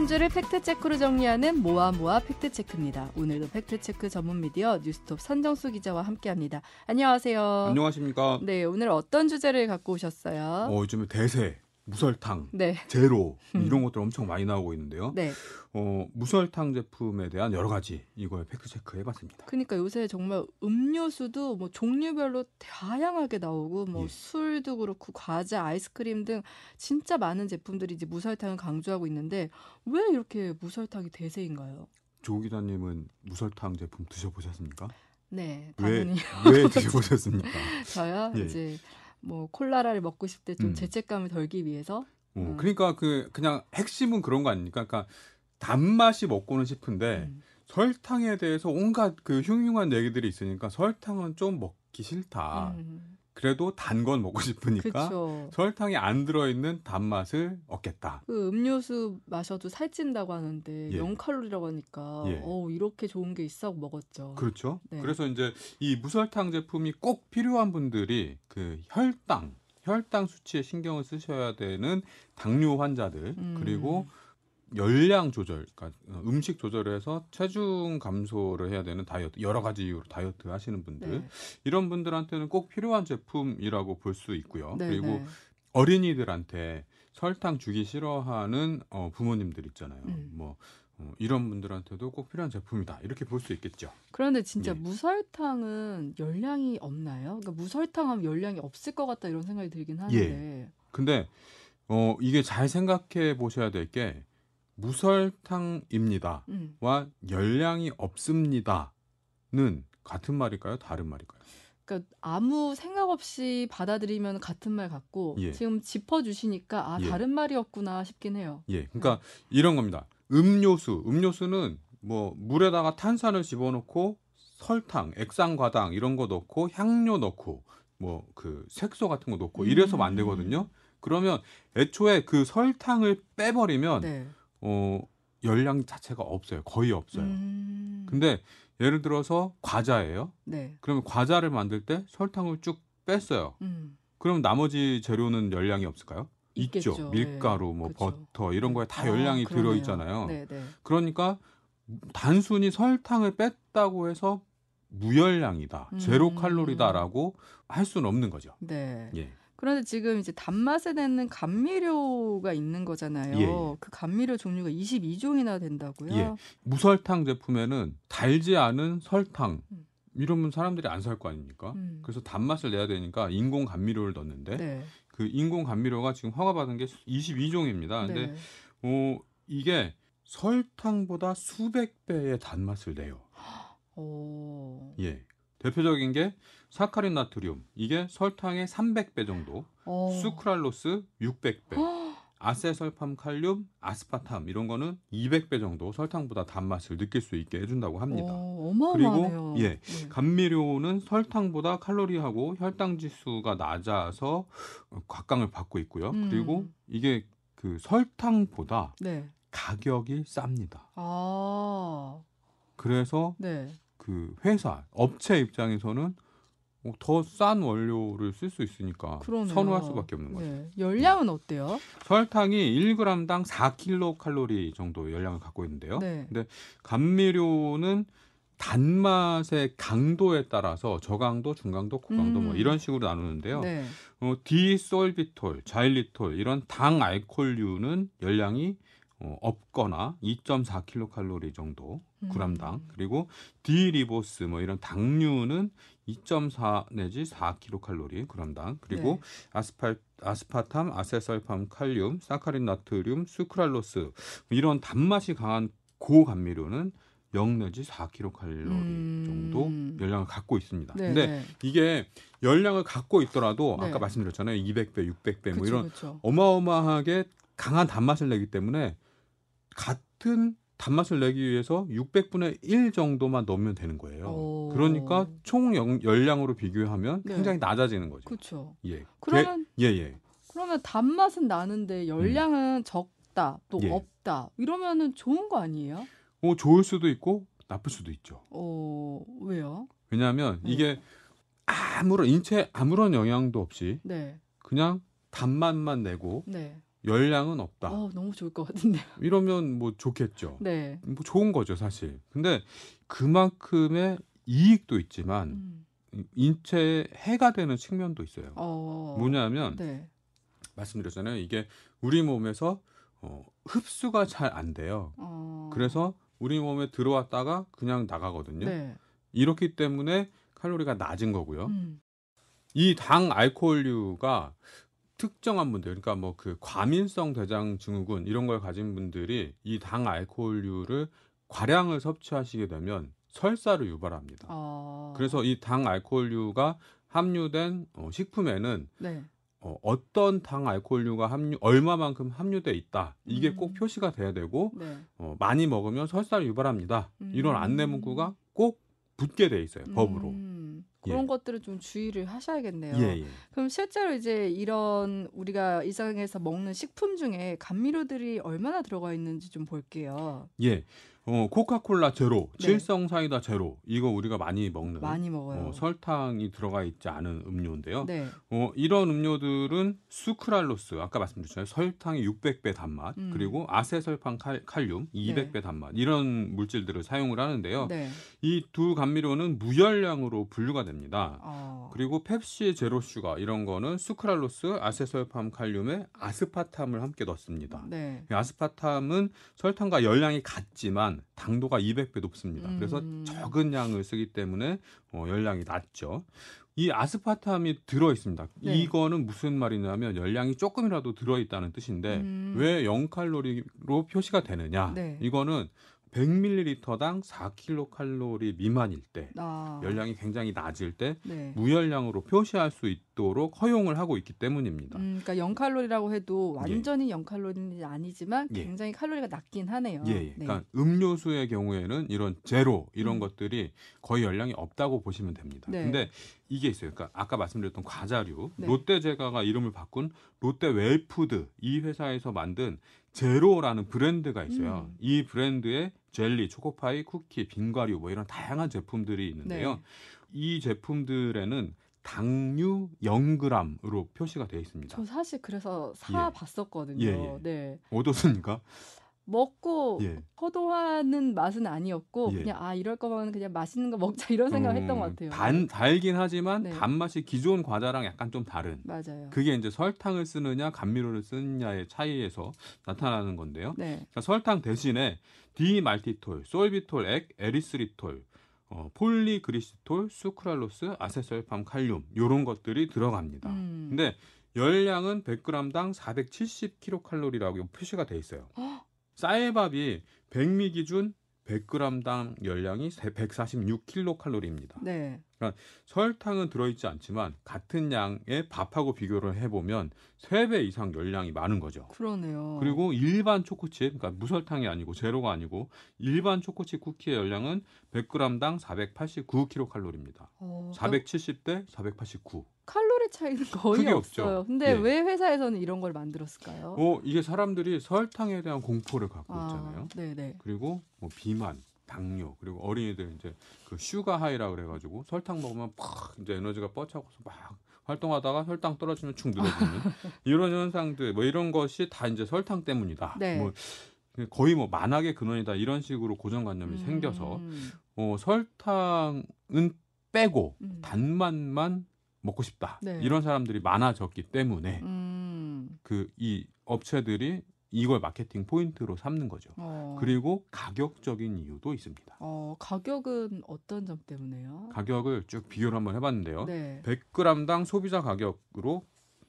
한 주를 팩트체크로 정리하는 모아모아 팩트체크입니다. 오늘도 팩트체크 전문 미디어 뉴스톱 선정수 기자와 함께합니다. 안녕하세요. 안녕하십니까. 네, 오늘 어떤 주제를 갖고 오셨어요? 어, 요즘에 대세, 무설탕, 네. 제로 음. 이런 것들 엄청 많이 나오고 있는데요. 네. 어, 무설탕 제품에 대한 여러 가지 이걸 팩트 체크 해 봤습니다. 그러니까 요새 정말 음료수도 뭐 종류별로 다양하게 나오고 뭐 예. 술도 그렇고 과자, 아이스크림 등 진짜 많은 제품들이 이제 무설탕을 강조하고 있는데 왜 이렇게 무설탕이 대세인가요? 조 기자님은 무설탕 제품 드셔보셨습니까? 네, 왜, 당연히 왜 드셔보셨습니까? 저요. 예. 이제 뭐 콜라를 먹고 싶을 때좀 음. 죄책감을 덜기 위해서 어, 음. 그러니까 그 그냥 핵심은 그런 거 아닙니까? 그러니까 단맛이 먹고는 싶은데 음. 설탕에 대해서 온갖 그 흉흉한 얘기들이 있으니까 설탕은 좀 먹기 싫다. 음. 그래도 단 건 먹고 싶으니까 그렇죠. 설탕이 안 들어있는 단맛을 얻겠다. 그 음료수 마셔도 살찐다고 하는데 예. 0칼로리라고 하니까 예. 어 이렇게 좋은 게 있어 먹었죠. 그렇죠. 네. 그래서 이제 이 무설탕 제품이 꼭 필요한 분들이 그 혈당, 혈당 수치에 신경을 쓰셔야 되는 당뇨 환자들 음. 그리고 열량 조절, 그러니까 음식 조절을 해서 체중 감소를 해야 되는 다이어트, 여러 가지 이유로 다이어트 하시는 분들 네. 이런 분들한테는 꼭 필요한 제품이라고 볼 수 있고요. 네, 그리고 네. 어린이들한테 설탕 주기 싫어하는 어, 부모님들 있잖아요. 음. 뭐 어, 이런 분들한테도 꼭 필요한 제품이다 이렇게 볼 수 있겠죠. 그런데 진짜 예. 무설탕은 열량이 없나요? 그러니까 무설탕하면 열량이 없을 것 같다 이런 생각이 들긴 예. 하는데. 근데 어 이게 잘 생각해 보셔야 될 게 무설탕입니다와 음. 열량이 없습니다는 같은 말일까요? 다른 말일까요? 그러니까 아무 생각 없이 받아들이면 같은 말 같고 예. 지금 짚어 주시니까 아 예. 다른 말이었구나 싶긴 해요. 예, 그러니까 이런 겁니다. 음료수, 음료수는 뭐 물에다가 탄산을 집어넣고 설탕, 액상과당 이런 거 넣고 향료 넣고 뭐 그 색소 같은 거 넣고 이래서 음. 만들거든요. 그러면 애초에 그 설탕을 빼버리면 네. 어 열량 자체가 없어요. 거의 없어요. 음. 근데 예를 들어서 과자예요. 네. 그러면 과자를 만들 때 설탕을 쭉 뺐어요. 음. 그럼 나머지 재료는 열량이 없을까요? 있겠죠. 있죠. 밀가루, 네. 뭐 그쵸. 버터 이런 거에 다 아, 열량이 그러네요. 들어 있잖아요. 네, 네. 그러니까 단순히 설탕을 뺐다고 해서 무열량이다, 음. 제로 칼로리다라고 할 수는 없는 거죠. 네. 예. 그런데 지금 이제 단맛을 내는 감미료가 있는 거잖아요. 예, 예. 그 감미료 종류가 22종이나 된다고요? 예. 무설탕 제품에는 달지 않은 설탕 음. 이러면 사람들이 안 살 거 아닙니까? 음. 그래서 단맛을 내야 되니까 인공 감미료를 넣는데 네. 그 인공 감미료가 지금 허가받은 게 22종입니다. 근데 네. 어 이게 설탕보다 수백 배의 단맛을 내요. 오. 예. 대표적인 게 사카린 나트륨. 이게 설탕의 300배 정도. 어. 수크랄로스 600배. 헉, 아세설팜 칼륨, 아스파탐 이런 거는 200배 정도 설탕보다 단맛을 느낄 수 있게 해준다고 합니다. 어, 어마어마하네요. 그리고, 예. 네. 감미료는 설탕보다 칼로리하고 혈당 지수가 낮아서 곽강을 받고 있고요. 음. 그리고 이게 그 설탕보다 네. 가격이 쌉니다. 아. 그래서 네. 그 회사, 업체 입장에서는 어, 더 싼 원료를 쓸 수 있으니까 그러네요. 선호할 수밖에 없는 거죠. 네. 열량은 어때요? 설탕이 1g당 4kcal 정도 열량을 갖고 있는데요. 네. 감미료는 단맛의 강도에 따라서 저강도, 중강도, 고강도 뭐 음. 이런 식으로 나누는데요. 네. 어, 디솔비톨, 자일리톨 이런 당 알코올류는 열량이 어, 없거나 2.4kcal 정도 g당 음. 그리고 디리보스 뭐 이런 당류는 2.4 내지 4kcal g당 그리고 네. 아스팔 아스파탐, 아세설팜, 칼륨, 사카린 나트륨, 수크랄로스 이런 단맛이 강한 고감미료는 0 내지 4kcal 음. 정도 열량을 갖고 있습니다. 네. 근데 네. 이게 열량을 갖고 있더라도 네. 아까 말씀드렸잖아요. 200배, 600배 뭐 그쵸, 이런 그쵸. 어마어마하게 강한 단맛을 내기 때문에 같은 단맛을 내기 위해서 600분의 1 정도만 넣으면 되는 거예요. 오. 그러니까 총 영- 열량으로 비교하면 네. 굉장히 낮아지는 거죠. 그렇죠. 예. 그러면 예, 예. 그러면 단맛은 나는데 열량은 적다 또 예. 없다 이러면은 좋은 거 아니에요? 뭐 좋을 수도 있고 나쁠 수도 있죠. 어 왜요? 왜냐하면 네. 이게 아무런 인체 아무런 영향도 없이 네, 그냥 단맛만 내고 네. 열량은 없다. 어, 너무 좋을 것 같은데요. 이러면 뭐 좋겠죠. 네. 뭐 좋은 거죠, 사실. 근데 그만큼의 이익도 있지만 음. 인체에 해가 되는 측면도 있어요. 어. 뭐냐면 네. 말씀드렸잖아요. 이게 우리 몸에서 어, 흡수가 잘 안 돼요. 어. 그래서 우리 몸에 들어왔다가 그냥 나가거든요. 네. 이렇기 때문에 칼로리가 낮은 거고요. 음. 이당 알코올류가 특정한 분들, 그러니까 뭐 그 과민성 대장 증후군 이런 걸 가진 분들이 이 당 알코올류를 과량을 섭취하시게 되면 설사를 유발합니다. 어. 그래서 이 당 알코올류가 함유된 어, 식품에는 네. 어, 어떤 당 알코올류가 함유 얼마만큼 함유돼 있다 이게 음. 꼭 표시가 돼야 되고 네. 어, 많이 먹으면 설사를 유발합니다. 이런 음. 안내 문구가 꼭 붙게 돼 있어요 법으로. 음. 그런 예. 것들은 좀 주의를 하셔야겠네요. 예, 예. 그럼 실제로 이제 이런 우리가 일상에서 먹는 식품 중에 감미료들이 얼마나 들어가 있는지 좀 볼게요. 예. 어, 코카콜라 제로, 네. 칠성 사이다 제로. 이거 우리가 많이 먹는 많이 먹어요. 어, 설탕이 들어가 있지 않은 음료인데요. 네. 어, 이런 음료들은 수크랄로스, 아까 말씀드렸잖아요. 설탕이 600배 단맛, 음. 그리고 아세설팜 칼, 칼륨 200배 단맛 이런 물질들을 사용을 하는데요. 네. 이두 감미료는 무열량으로 분류가 됩니다. 어. 그리고 펩시 제로 슈가 이런 거는 수크랄로스, 아세설팜 칼륨에 아스파탐을 함께 넣습니다. 네. 이 아스파탐은 설탕과 열량이 같지만 당도가 200배 높습니다. 그래서 음. 적은 양을 쓰기 때문에 어, 열량이 낮죠. 이 아스파탐이 들어 있습니다. 네. 이거는 무슨 말이냐면 열량이 조금이라도 들어 있다는 뜻인데 음. 왜 0칼로리로 표시가 되느냐? 네. 이거는 100ml당 4kcal 미만일 때 아. 열량이 굉장히 낮을 때 네. 무열량으로 표시할 수 있도록 허용을 하고 있기 때문입니다. 음, 그러니까 0칼로리라고 해도 완전히 0칼로리는 아니지만 예. 굉장히 칼로리가 낮긴 하네요. 예, 예. 네. 그러니까 음료수의 경우에는 이런 제로 이런 음. 것들이 거의 열량이 없다고 보시면 됩니다. 네. 근데 이게 있어요. 그러니까 아까 말씀드렸던 과자류, 네. 롯데제과가 이름을 바꾼 롯데 웰푸드 이 회사에서 만든 제로라는 브랜드가 있어요. 음. 이 브랜드의 젤리, 초코파이, 쿠키, 빙과류 뭐 이런 다양한 제품들이 있는데요. 네. 이 제품들에는 당류 0g으로 표시가 되어 있습니다. 저 사실 그래서 사 예. 봤었거든요. 예, 예. 네. 어떻습니까? 먹고 예. 허도하는 맛은 아니었고 예. 그냥 아 이럴 거면 그냥 맛있는 거 먹자 이런 생각을 했던 것 음, 같아요. 단 달긴 하지만 네. 단맛이 기존 과자랑 약간 좀 다른. 맞아요. 그게 이제 설탕을 쓰느냐 감미료를 쓰느냐의 차이에서 나타나는 건데요. 네. 그러니까 설탕 대신에 디말티톨, 솔비톨 액, 에리스리톨, 어, 폴리글리시톨, 수크랄로스, 아세설팜 칼륨 이런 것들이 들어갑니다. 음. 근데 열량은 100g당 470kcal라고 표시가 돼 있어요. 헉! 쌀밥이 백미 기준 100g당 열량이 146kcal입니다. 네. 설탕은 들어있지 않지만 같은 양의 밥하고 비교를 해보면 3배 이상 열량이 많은 거죠. 그러네요. 그리고 일반 초코칩, 그러니까 무설탕이 아니고 제로가 아니고 일반 초코칩 쿠키의 열량은 100g당 489kcal입니다. 어, 470대 489. 칼로리 차이는 거의 없어요. 없죠. 근데 예. 왜 회사에서는 이런 걸 만들었을까요? 어, 이게 사람들이 설탕에 대한 공포를 갖고 아, 있잖아요. 네네. 그리고 뭐 비만, 당뇨, 그리고 어린이들 이제 그 sugar high라 그래가지고 설탕 먹으면 팍 이제 에너지가 뻗쳐서 막 활동하다가 혈당 떨어지면 축 늘어지는 이런 현상들 뭐 이런 것이 다 이제 설탕 때문이다. 네. 뭐 거의 뭐 만악의 근원이다 이런 식으로 고정관념이 음, 생겨서 어, 설탕은 빼고 음. 단맛만 먹고 싶다 네. 이런 사람들이 많아졌기 때문에 음, 그이 업체들이 이걸 마케팅 포인트로 삼는 거죠. 어, 그리고 가격적인 이유도 있습니다. 어, 가격은 어떤 점 때문에요? 가격을 쭉 비교를 한번 해봤는데요. 네. 100g당 소비자 가격으로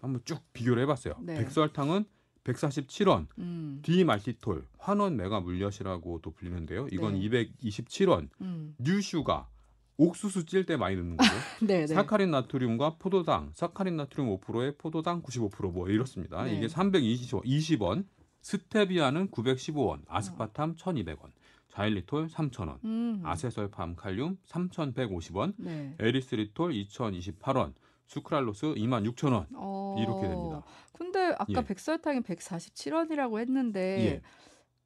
한번 쭉 비교를 해봤어요. 네. 백설탕은 147원, 음, 디말티톨, 환원 맥아 물엿이라고도 불리는데요. 이건 네. 227원, 음. 뉴슈가 옥수수 찔 때 많이 넣는 거죠. 네, 네. 사카린 나트륨과 포도당, 사카린 나트륨 5%에 포도당 95%뭐 이렇습니다. 네. 이게 320원, 20원, 스테비아는 915원, 아스파탐 1,200원, 자일리톨 3,000원, 음, 아세설팜 칼륨 3,150원, 네. 에리스리톨 2,028원, 수크랄로스 26,000원 어, 이렇게 됩니다. 근데 아까 예. 백설탕이 147원이라고 했는데 예.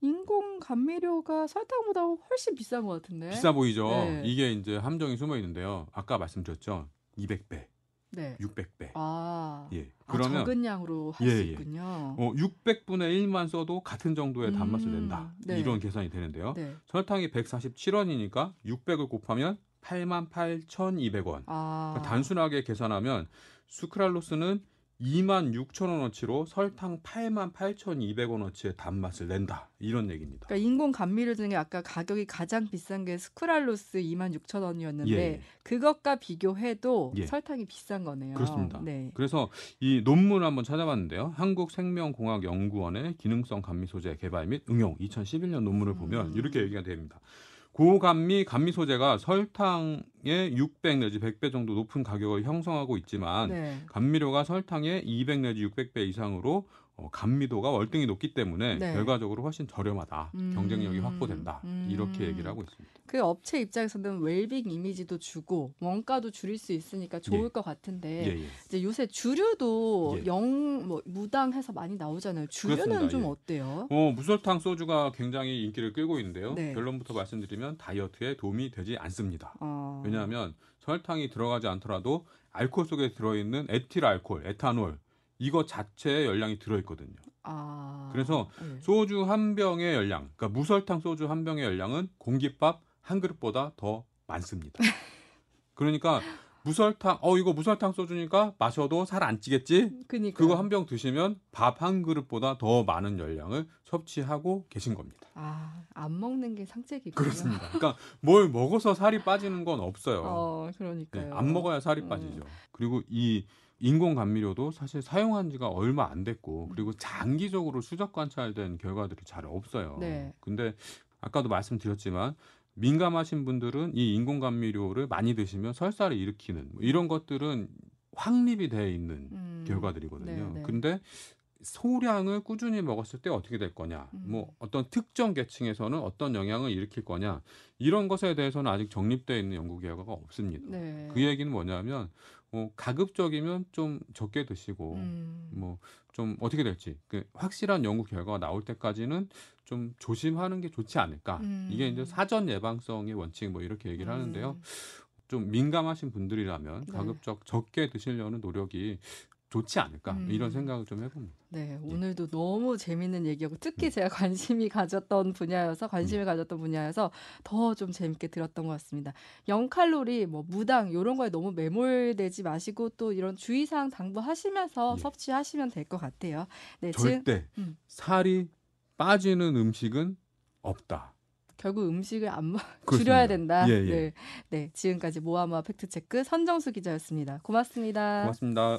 인공 감미료가 설탕보다 훨씬 비싼 것 같은데. 비싸 보이죠. 네. 이게 이제 함정이 숨어 있는데요. 아까 말씀드렸죠. 200배. 네. 네. 600배. 아. 예. 아, 그러면 적은 양으로 할 예, 수 예. 있군요. 어, 600분의 1만 써도 같은 정도의 단맛을 음, 낸다. 네. 이런 계산이 되는데요. 네. 설탕이 147원이니까 600을 곱하면 88,200원. 아. 그러니까 단순하게 계산하면 수크랄로스는 26,000원어치로 설탕 88,200원어치의 단맛을 낸다. 이런 얘기입니다. 그러니까 인공 감미료 중에 아까 가격이 가장 비싼 게 스크랄로스 26,000원이었는데 예. 그것과 비교해도 예. 설탕이 비싼 거네요. 그렇습니다. 네. 그래서 이 논문을 한번 찾아봤는데요. 한국생명공학연구원의 기능성 감미 소재 개발 및 응용 2011년 논문을 보면 음. 이렇게 얘기가 됩니다. 고감미 감미 소재가 설탕의 600 내지 100배 정도 높은 가격을 형성하고 있지만 네. 감미료가 설탕의 200 내지 600배 이상으로 어, 감미도가 월등히 높기 때문에 네. 결과적으로 훨씬 저렴하다. 음. 경쟁력이 확보된다. 음. 이렇게 얘기를 하고 있습니다. 그 업체 입장에서는 웰빙 이미지도 주고 원가도 줄일 수 있으니까 좋을 예. 것 같은데 예, 예. 이제 요새 주류도 예. 영뭐 무당해서 많이 나오잖아요. 주류는 그렇습니다. 좀 예. 어때요? 어, 무설탕 소주가 굉장히 인기를 끌고 있는데요. 네. 결론부터 말씀드리면 다이어트에 도움이 되지 않습니다. 어. 왜냐하면 설탕이 들어가지 않더라도 알코올 속에 들어있는 에틸 알코올, 에탄올 이거 자체의 열량이 들어있거든요. 아. 그래서 네. 소주 한 병의 열량, 그러니까 무설탕 소주 한 병의 열량은 공깃밥 한 그릇보다 더 많습니다. 그러니까 무설탕, 어 이거 무설탕 소주니까 마셔도 살 안 찌겠지? 그니까 그거 한 병 드시면 밥 한 그릇보다 더 많은 열량을 섭취하고 계신 겁니다. 아, 안 먹는 게 상책이군요. 그렇습니다. 그러니까 뭘 먹어서 살이 빠지는 건 없어요. 어, 네, 그러니까요. 안 먹어야 살이 음. 빠지죠. 그리고 이 인공 감미료도 사실 사용한 지가 얼마 안 됐고 그리고 장기적으로 수적 관찰된 결과들이 잘 없어요. 네. 근데 아까도 말씀드렸지만 민감하신 분들은 이 인공 감미료를 많이 드시면 설사를 일으키는 뭐 이런 것들은 확립이 돼 있는 음. 결과들이거든요. 네, 네. 근데 소량을 꾸준히 먹었을 때 어떻게 될 거냐, 음. 뭐 어떤 특정 계층에서는 어떤 영향을 일으킬 거냐 이런 것에 대해서는 아직 정립되어 있는 연구 결과가 없습니다. 네. 그 얘기는 뭐냐면 어, 가급적이면 좀 적게 드시고 음. 뭐좀 어떻게 될지 그 확실한 연구 결과가 나올 때까지는 좀 조심하는 게 좋지 않을까. 음. 이게 이제 사전 예방성의 원칙 뭐 이렇게 얘기를 하는데요. 음. 좀 민감하신 분들이라면 네. 가급적 적게 드시려는 노력이 좋지 않을까 음. 이런 생각을 좀 해봅니다. 네, 오늘도 너무 재밌는 얘기하고 특히 음. 제가 관심이 가졌던 분야여서 관심을 가졌던 분야여서 더 좀 재밌게 들었던 것 같습니다. 0칼로리, 뭐 무당 이런 거에 너무 매몰되지 마시고 또 이런 주의사항 당부하시면서 예. 섭취하시면 될 것 같아요. 네, 지금 절대 음. 살이 빠지는 음식은 없다. 결국 음식을 안 먹, 그렇습니다. 줄여야 된다. 예, 예. 네, 네, 지금까지 모아모아 팩트체크 선정수 기자였습니다. 고맙습니다. 고맙습니다.